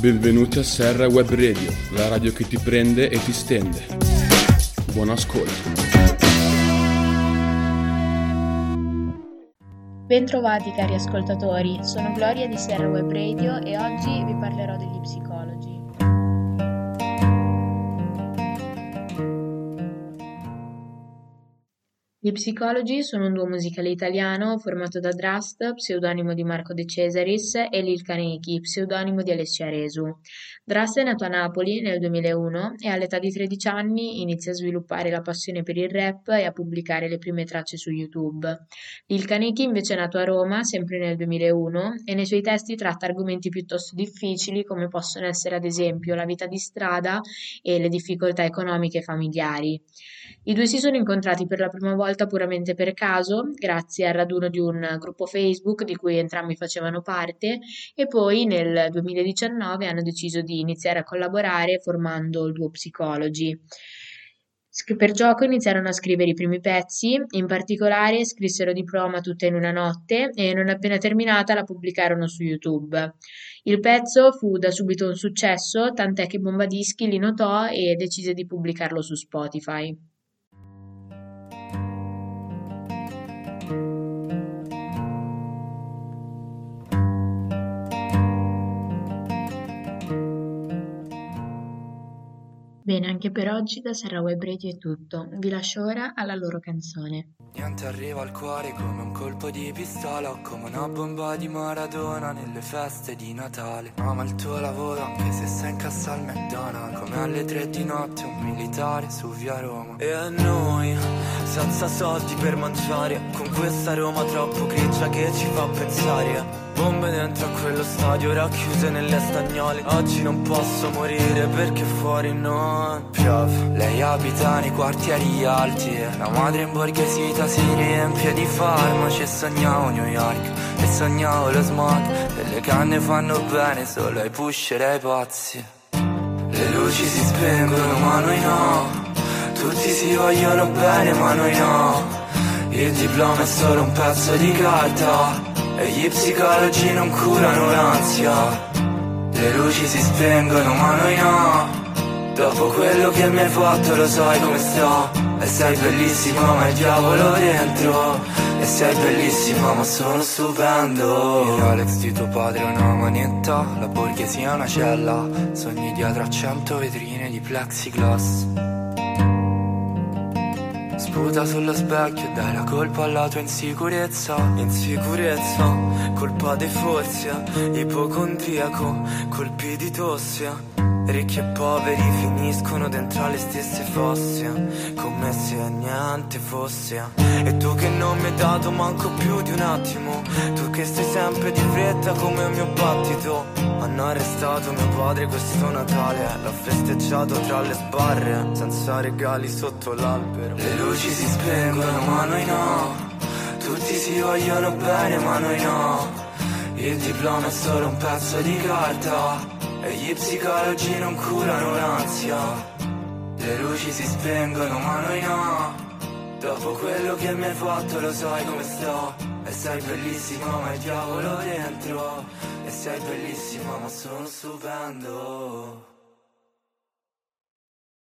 Benvenuti a Serra Web Radio, la radio che ti prende e ti stende. Buon ascolto. Bentrovati cari ascoltatori, sono Gloria di Serra Web Radio e oggi vi parlerò degli psicologi. Gli Psicologi sono un duo musicale italiano formato da Drast, pseudonimo di Marco De Cesaris, e Lil Kaneki, pseudonimo di Alessia Resu. Drast è nato a Napoli nel 2001 e all'età di 13 anni inizia a sviluppare la passione per il rap e a pubblicare le prime tracce su YouTube. Lil Kaneki invece è nato a Roma sempre nel 2001 e nei suoi testi tratta argomenti piuttosto difficili come possono essere ad esempio la vita di strada e le difficoltà economiche e familiari. I due si sono incontrati per la prima volta puramente per caso, grazie al raduno di un gruppo Facebook di cui entrambi facevano parte, e poi nel 2019 hanno deciso di iniziare a collaborare formando il duo Psicologi. Per gioco iniziarono a scrivere i primi pezzi, in particolare scrissero Diploma tutta in una notte e non appena terminata la pubblicarono su YouTube. Il pezzo fu da subito un successo, tant'è che Bombadischi li notò e decise di pubblicarlo su Spotify. Bene, anche per oggi da Serra Web Radio è tutto. Vi lascio ora alla loro canzone. Niente arriva al cuore come un colpo di pistola o come una bomba di Maradona nelle feste di Natale. Ama il tuo lavoro anche se sei in cassa al McDonald's. Come alle tre di notte un militare su via Roma. E a noi, senza soldi per mangiare, con questa Roma troppo grigia che ci fa pensare. Bombe dentro a quello stadio racchiuse nelle stagnole. Oggi non posso morire perché fuori non piove. Lei abita nei quartieri alti. La madre in borghesita si riempie di farmaci E sognavo New York. E sognavo lo smog. E le canne fanno bene solo ai pusher e ai pazzi. Le luci si spengono ma noi no. Tutti si vogliono bene ma noi no. Il diploma è solo un pezzo di carta e gli psicologi non curano l'ansia. Le luci si spengono ma noi no. Dopo quello che mi hai fatto lo sai come sto. E sei bellissima ma il diavolo dentro. E sei bellissima ma sono stupendo. Il Rolex di tuo padre una manetta La borghesia è una cella. Sogni dietro a cento vetrine di plexiglass Sputa sullo specchio dai la colpa alla tua insicurezza. Insicurezza, colpa dei forzi Ipocondriaco, colpi di tosse Ricchi e poveri finiscono dentro le stesse fosse Come se niente fosse. E tu che non mi hai dato manco più di un attimo Tu che stai sempre di fretta come il mio battito. Hanno arrestato mio padre questo Natale L'ho festeggiato tra le sbarre Senza regali sotto l'albero. Le luci si spengono ma noi no. Tutti si vogliono bene ma noi no. Il diploma è solo un pezzo di carta e gli psicologi non curano l'ansia. Le luci si spengono ma noi no. Dopo quello che mi hai fatto lo sai come sto. E sei bellissima ma il diavolo dentro. E sei bellissima ma sono stupendo